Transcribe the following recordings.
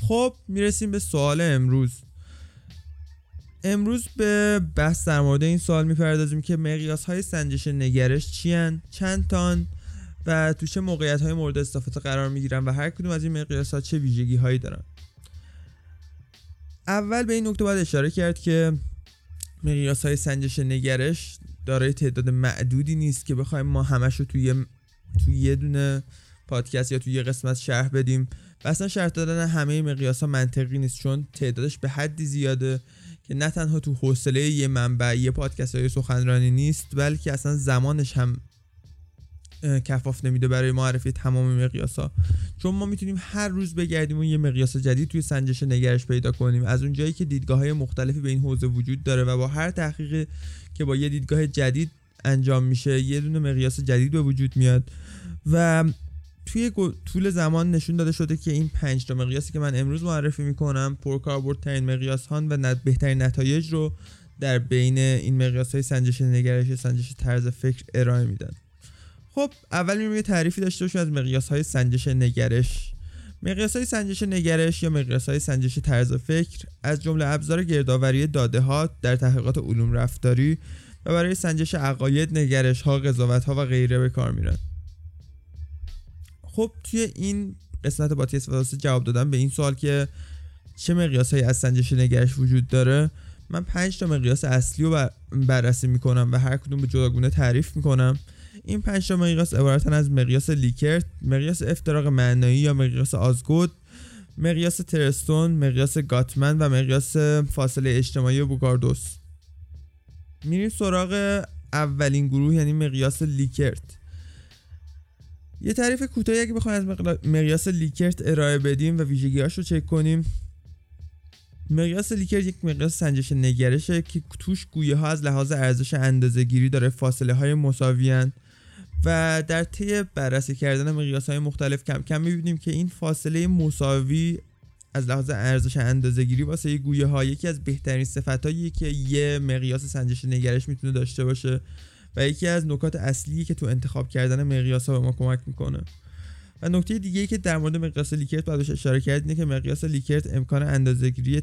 خب می‌رسیم به سوال امروز. امروز به بحث در مورد این سوال می‌پردازیم که مقیاس های سنجش نگرش چی چند تان و تو چه موقعیت های مورد استفاده قرار می‌گیرن و هر کدوم از این مقیاس ها چه ویژگی هایی دارن. اول به این نکته باید اشاره کرد که مقیاس های سنجش نگرش دارای تعداد معدودی نیست که بخوایم ما همش رو توی توی یه دونه پادکست یا توی یه قسمت شرح بدیم. و اصلا شرح دادن همه مقیاس ها منطقی نیست چون تعدادش به حدی زیاده که نه تنها تو حوصله یه منبع یه پادکست های سخنرانی نیست بلکه اصلا زمانش هم کفاف نمیده برای معرفی تمام مقیاس ها چون ما می‌تونیم هر روز بگردیم و یه مقیاس جدید توی سنجش نگرش پیدا کنیم. از اونجایی که دیدگاه های مختلفی به این حوزه وجود داره و با هر تحقیقی که با یه دیدگاه جدید انجام میشه یه دونه مقیاس جدید به وجود میاد. و توی طول زمان نشون داده شده که این پنج تا مقیاسی که من امروز معرفی می‌کنم پرکاربردترین مقیاس هان و بهترین نتایج رو در بین این مقیاس های سنجش نگرش سنجش طرز فکر ارائه میدن. خب اول میریم یه تعریفی داشته باشیم از مقیاس های سنجش نگرش. مقیاس های سنجش نگرش یا مقیاس های سنجش طرز فکر از جمله ابزار گردآوری داده ها در تحقیقات علوم رفتاری و برای سنجش عقاید نگرش ها قضاوت ها و غیره به کار میرن. خب توی این قسمت پادکست واسه جواب دادم به این سوال که چه مقیاس های از سنجش نگرش وجود داره من پنج تا مقیاس اصلی رو بررسی می‌کنم و هر کدوم به جداگونه تعریف می‌کنم این پنج تا مقیاس عبارتن از مقیاس لیکرت، مقیاس افتراق معنایی یا مقیاس آزگود، مقیاس ترستون، مقیاس گاتمن و مقیاس فاصله اجتماعی بوگاردوس. میریم سراغ اولین گروه یعنی مقیاس لیکرت. یه تعریف کوتاهی اگه بخوایم از مقیاس لیکرت ارائه بدیم و ویژگیهاش رو چک کنیم. مقیاس لیکرت یک مقیاس سنجش نگرشه که توش گویه ها از لحاظ ارزش اندازه گیری داره فاصله های مساویان و در طی بررسی کردن مقیاس های مختلف کم کم می‌بینیم که این فاصله مساوی از لحاظ ارزش اندازه گیری واسه گویه ها یکی از بهترین صفتایی که یه مقیاس سنجش نگرش می‌تونه داشته باشه. و یکی از نکات اصلی که تو انتخاب کردن مقیاس ها به ما کمک می‌کنه. و نکته دیگه که در مورد مقیاس لیکرت بعدش اشاره کرد اینه که مقیاس لیکرت امکان اندازه‌گیری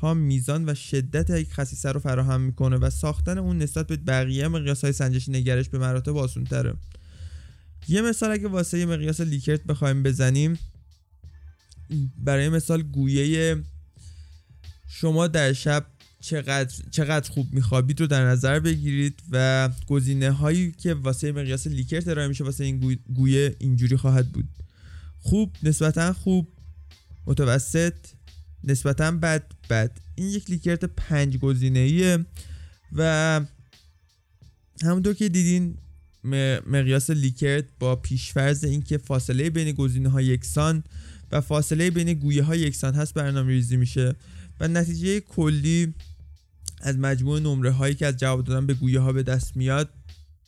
ها میزان و شدت یک خصیصه رو فراهم می‌کنه و ساختن اون نسبت به بقیه مقیاس های سنجش نگرش به مراتب آسان‌تره یه مثال اگه واسه مقیاس لیکرت بخوایم بزنیم برای مثال گویه شما در شب چقدر چقدر خوب میخوابید رو در نظر بگیرید و گزینه هایی که واسه مقیاس لیکرت ارائه میشه واسه این گویه اینجوری خواهد بود. خوب نسبتا خوب متوسط نسبتا بد بد. این یک لیکرت پنج گزینه ایه و همونطور که دیدین مقیاس لیکرت با پیشفرض اینکه فاصله بین گزینه ها یکسان و فاصله بین گویه ها یکسان هست برنامه ریزی میشه و نتیجه کلی از مجموع نمره هایی که از جواب دادن به گویه ها به دست میاد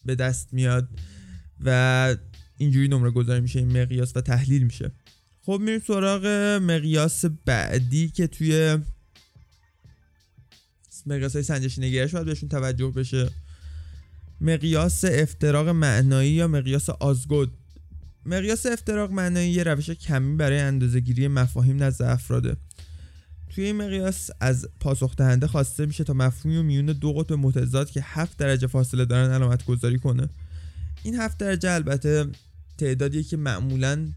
به دست میاد و اینجوری نمره گذاری میشه این مقیاس و تحلیل میشه. خب میریم سراغ مقیاس بعدی که توی مقیاس های سنجش نگرش باید بهشون توجه بشه. مقیاس افتراق معنایی یا مقیاس آزگود؟ مقیاس افتراق معنایی یه روش کمی برای اندازهگیری مفاهیم نزد افراده. توی این مقیاس از پاسخ دهنده خواسته میشه تا مفهومی و میون دو قطب متضاد که 7 درجه فاصله دارن علامت گذاری کنه. این 7 درجه البته تعدادی که معمولا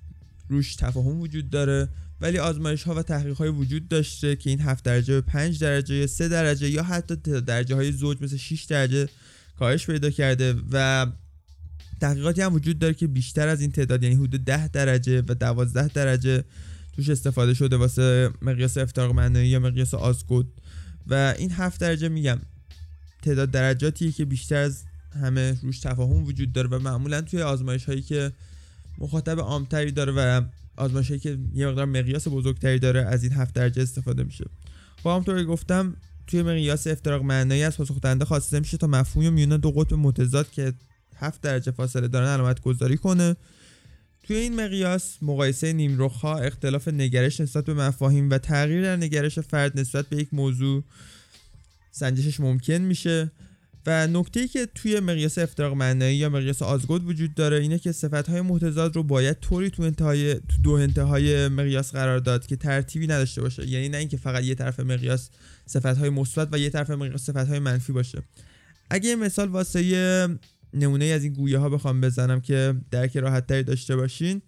روش تفاهم وجود داره ولی آزمایش ها و تحقیق های وجود داشته که این 7 درجه به 5 درجه یا 3 درجه یا حتی درجه های زوج مثل 6 درجه کاهش پیدا کرده و تحقیقاتی هم وجود داره که بیشتر از این تعداد یعنی حدود 10 درجه و 12 درجه توش استفاده شده واسه مقیاس افتراق معنایی یا مقیاس آزگود. و این هفت درجه میگم تعداد درجاتیه که بیشتر از همه روش تفاهم وجود داره و معمولا توی آزمایش هایی که مخاطب عامتری داره و آزمایش هایی که یه مقدار مقیاس بزرگتری داره از این هفت درجه استفاده میشه. خب همونطور گفتم توی مقیاس افتراق معنایی از پاسخ دهنده خواسته میشه تا مفهوم میونه دو قطب متضاد که هفت درجه فاصله دارن علامت گذاری کنه. توی این مقیاس مقایسه نیمرخها اختلاف نگرش نسبت به مفاهیم و تغییر در نگرش فرد نسبت به یک موضوع سنجشش ممکن میشه. و نکته ای که توی مقیاس افتراق معنایی یا مقیاس آزگود وجود داره اینه که صفت های متضاد رو باید طوری تو انتهای تو دو انتهای مقیاس قرار داد که ترتیبی نداشته باشه. یعنی نه اینکه فقط یه طرف مقیاس صفت های مثبت و یه طرف مقیاس صفت های منفی باشه. اگه مثال واسه نمونه از این گویه ها بخوام بزنم که درک راحت تری داشته باشین.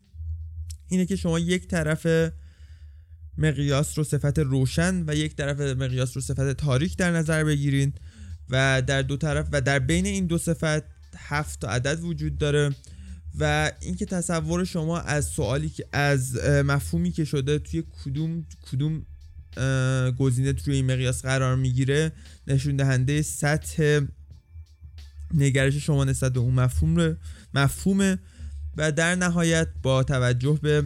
اینه که شما یک طرف مقیاس رو صفت روشن و یک طرف مقیاس رو صفت تاریک در نظر بگیرین و در دو طرف و در بین این دو صفت هفت تا عدد وجود داره و اینکه تصور شما از سوالی که از مفهومی که شده توی کدوم کدوم گزینه توی این مقیاس قرار می‌گیره نشون دهنده سطح نگرش شما نسبت به اون مفهوم رو مفهومه و در نهایت با توجه به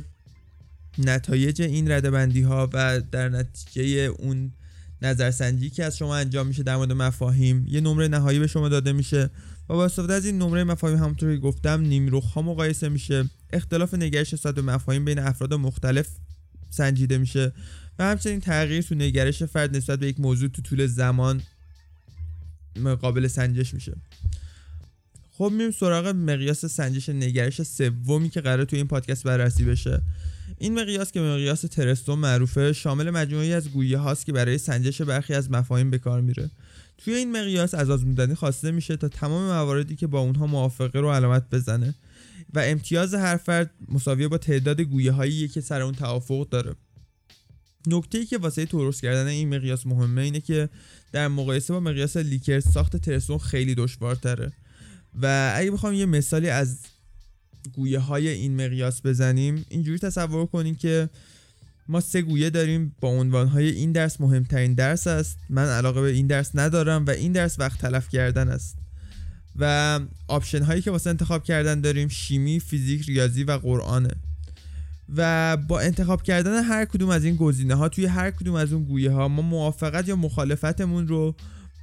نتایج این ردبندی ها و در نتیجه اون نظرسنجی که از شما انجام میشه در مورد مفاهیم یه نمره نهایی به شما داده میشه. و با استفاده از این نمره مفاهیم همونطور که گفتم نیمروخ ها مقایسه میشه. اختلاف نگرش نسبت به مفاهیم بین افراد مختلف سنجیده میشه و همچنین تغییر تو نگرش فرد نسبت به یک موضوع تو طول زمان قابل سنجش میشه. خب میریم سراغ مقیاس سنجش نگرش سومی که قرار تو این پادکست بررسی بشه. این مقیاس که مقیاس ترستون معروفه شامل مجموعی از گویه هاست که برای سنجش برخی از مفاهیم به کار میره. توی این مقیاس از آزمودنی خواسته میشه تا تمام مواردی که با اونها موافقه رو علامت بزنه و امتیاز هر فرد مساویه با تعداد گویه هایی که سر اون توافق داره. نکته ای که واسه درست کردن این مقیاس مهمه اینه که در مقایسه با مقیاس لیکرت ساخت ترستون خیلی دشوارتره. و اگه بخوام یه مثالی از گویه های این مقیاس بزنیم اینجوری تصور کنیم که ما سه گویه داریم با عنوان های این درس مهمترین درس است من علاقه به این درس ندارم و این درس وقت تلف کردن است. و option هایی که واسه انتخاب کردن داریم شیمی، فیزیک، ریاضی و قرآنه. و با انتخاب کردن هر کدوم از این گزینه ها توی هر کدوم از اون گویه ها ما موافقت یا مخالفتمون رو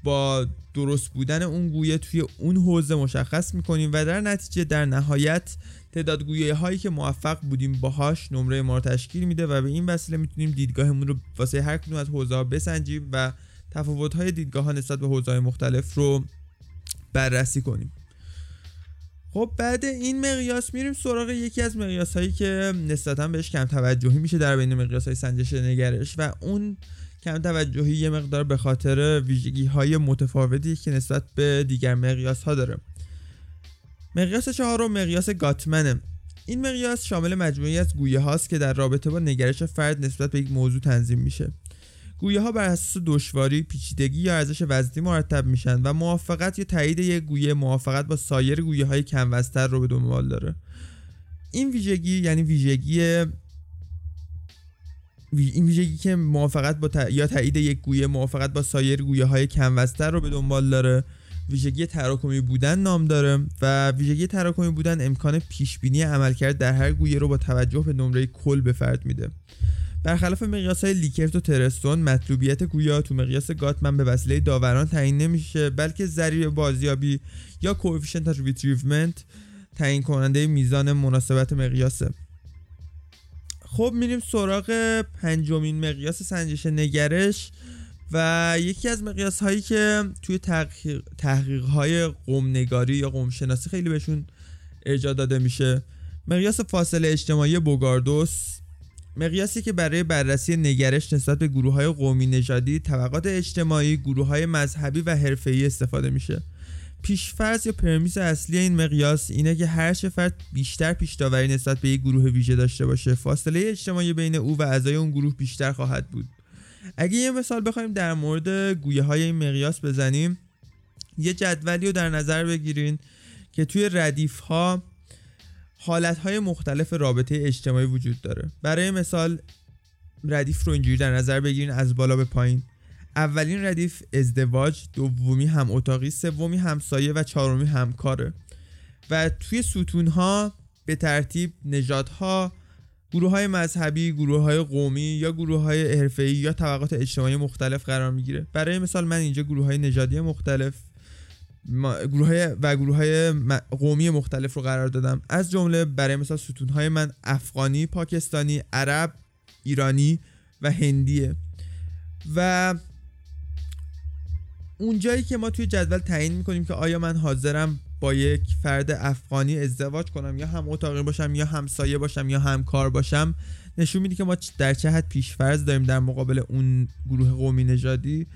با درست بودن اون گویه توی اون حوزه مشخص می‌کنیم و در نتیجه در نهایت تعداد گویه هایی که موافق بودیم باهاش نمره ما رو تشکیل میده و به این وسیله می‌تونیم دیدگاهمون رو واسه هر کدوم از حوزه ها بسنجیم و تفاوت های دیدگاه ها نسبت به حوزه های مختلف رو بررسی کنیم. خب بعد این مقیاس میریم سراغ یکی از مقیاس هایی که نسبتا بهش کم توجهی میشه در بین مقیاس های سنجش نگرش و اون کم توجهی یه مقدار به خاطر ویژگی های متفاوتی که نسبت به دیگر مقیاس ها داره. مقیاس چهارم مقیاس گاتمنه. این مقیاس شامل مجموعی از گویه هاست که در رابطه با نگرش فرد نسبت به یک موضوع تنظیم میشه. گویه ها بر اساس دشواری، پیچیدگی یا ارزش وزنی مرتب میشن و موافقت یا تایید یک گویه موافقت با سایر گویه های کم رو به دنبال داره. این ویژگی یعنی ویژگی این ویژگی که موافقت با یا تایید یک گویه موافقت با سایر گویه های کم رو به دنبال داره. ویژگی تراکمی بودن نام داره و ویژگی تراکمی بودن امکان پیش بینی عملکرد در هر گویه رو با توجه به نمره کل به فرد میده. برخلاف مقیاس های لیکرت و تورستون مطلوبیت گویه‌ها تو مقیاس گاتمن به وسیله داوران تعیین نمیشه بلکه ضریب بازیابی یا coefficient retrievement تعیین کننده میزان مناسبت مقیاسه. خب میریم سراغ پنجمین مقیاس سنجش نگرش و یکی از مقیاس هایی که توی تحقیق, های قوم‌نگاری یا قوم شناسی خیلی بهشون ارجاع داده میشه. مقیاس فاصله اجتماعی بوگاردوس مقیاسی که برای بررسی نگرش نسبت به گروه های قومی نژادی طبقات اجتماعی گروه های مذهبی و حرفه‌ای استفاده میشه. پیشفرض یا پرمیس اصلی این مقیاس اینه که هر چه فرد بیشتر پیشداوری نسبت به یک گروه ویژه داشته باشه فاصله اجتماعی بین او و اعضای اون گروه بیشتر خواهد بود. اگه یه مثال بخوایم در مورد گویه های این مقیاس بزنیم یه جدولی رو در نظر بگیرین که توی ردیف ها حالت های مختلف رابطه اجتماعی وجود داره. برای مثال ردیف رو اینجوری در نظر بگیرین از بالا به پایین. اولین ردیف ازدواج دومی هم اتاقی سومی همسایه و چهارمی همکاره و توی ستون ها به ترتیب نژادها گروه های مذهبی، گروه های قومی یا گروه های حرفه‌ای یا طبقات اجتماعی مختلف قرار می‌گیره. برای مثال من اینجا گروه های نژادی مختلف گروه های و گروه های قومی مختلف رو قرار دادم. از جمله برای مثال ستون های من افغانی، پاکستانی، عرب، ایرانی و هندیه. و اونجایی که ما توی جدول تعیین می‌کنیم که آیا من حاضرم با یک فرد افغانی ازدواج کنم یا هم اتاقی باشم یا همسایه باشم یا همکار باشم نشون میده که ما در چه حد پیشفرض داریم در مقابل اون گروه قومی نژادی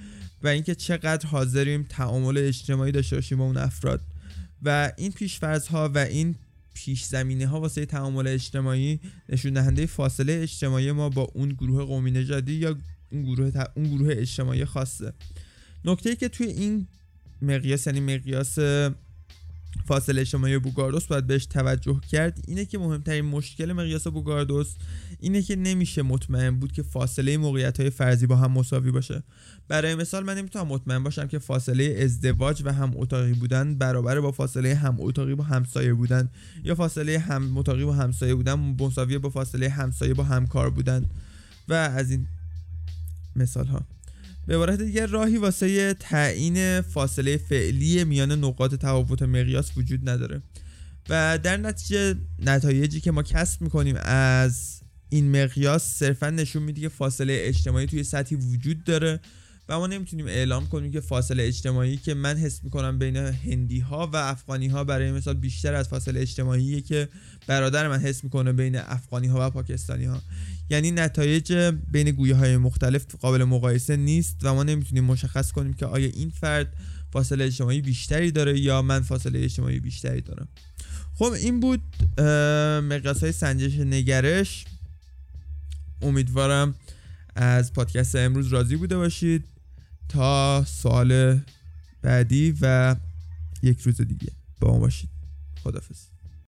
و اینکه چقدر حاضریم تعامل اجتماعی داشته باشیم با اون افراد. و این پیشفرض ها و این پیش زمینه ها واسه تعامل اجتماعی نشون دهنده فاصله اجتماعی ما با اون گروه قومی نژادی یا اون گروه اون گروه اجتماعی خاصه. نکته ای که توی این مقیاس یعنی مقیاس فاصله اجتماعی بوگاردوس باید بهش توجه کرد اینه که مهمترین مشکل مقیاس بوگاردوس اینه که نمیشه مطمئن بود که فاصله موقعیت های فرضی با هم مساوی باشه. برای مثال من نمی‌تونم مطمئن باشم که فاصله ازدواج و هم اتاقی بودن برابر با فاصله هم اتاقی با همسایه بودن یا فاصله هم اتاقی با همسایه بودن مساوی با فاصله همسایه با همکار بودن و از این مثال ها به عبارت دیگر راهی واسه تعیین فاصله فعلی میان نقاط تفاوت مقیاس وجود نداره. و در نتیجه نتایجی که ما کسب می‌کنیم از این مقیاس صرفا نشون میده که فاصله اجتماعی توی سطحی وجود داره و ما نمی‌تونیم اعلام کنیم که فاصله اجتماعی که من حس می‌کنم بین هندی ها و افغانی ها برای مثال بیشتر از فاصله اجتماعی که برادر من حس می‌کنه بین افغانی ها و پاکستانی ها یعنی نتایج بین گویه های مختلف قابل مقایسه نیست و ما نمی‌تونیم مشخص کنیم که آیا این فرد فاصله اجتماعی بیشتری داره یا من فاصله اجتماعی بیشتری دارم. خب این بود مقیاس های سنجش نگرش. امیدوارم از پادکست امروز راضی بوده باشید تا سوال بعدی و یک روز دیگه. با ما باشید. خدافز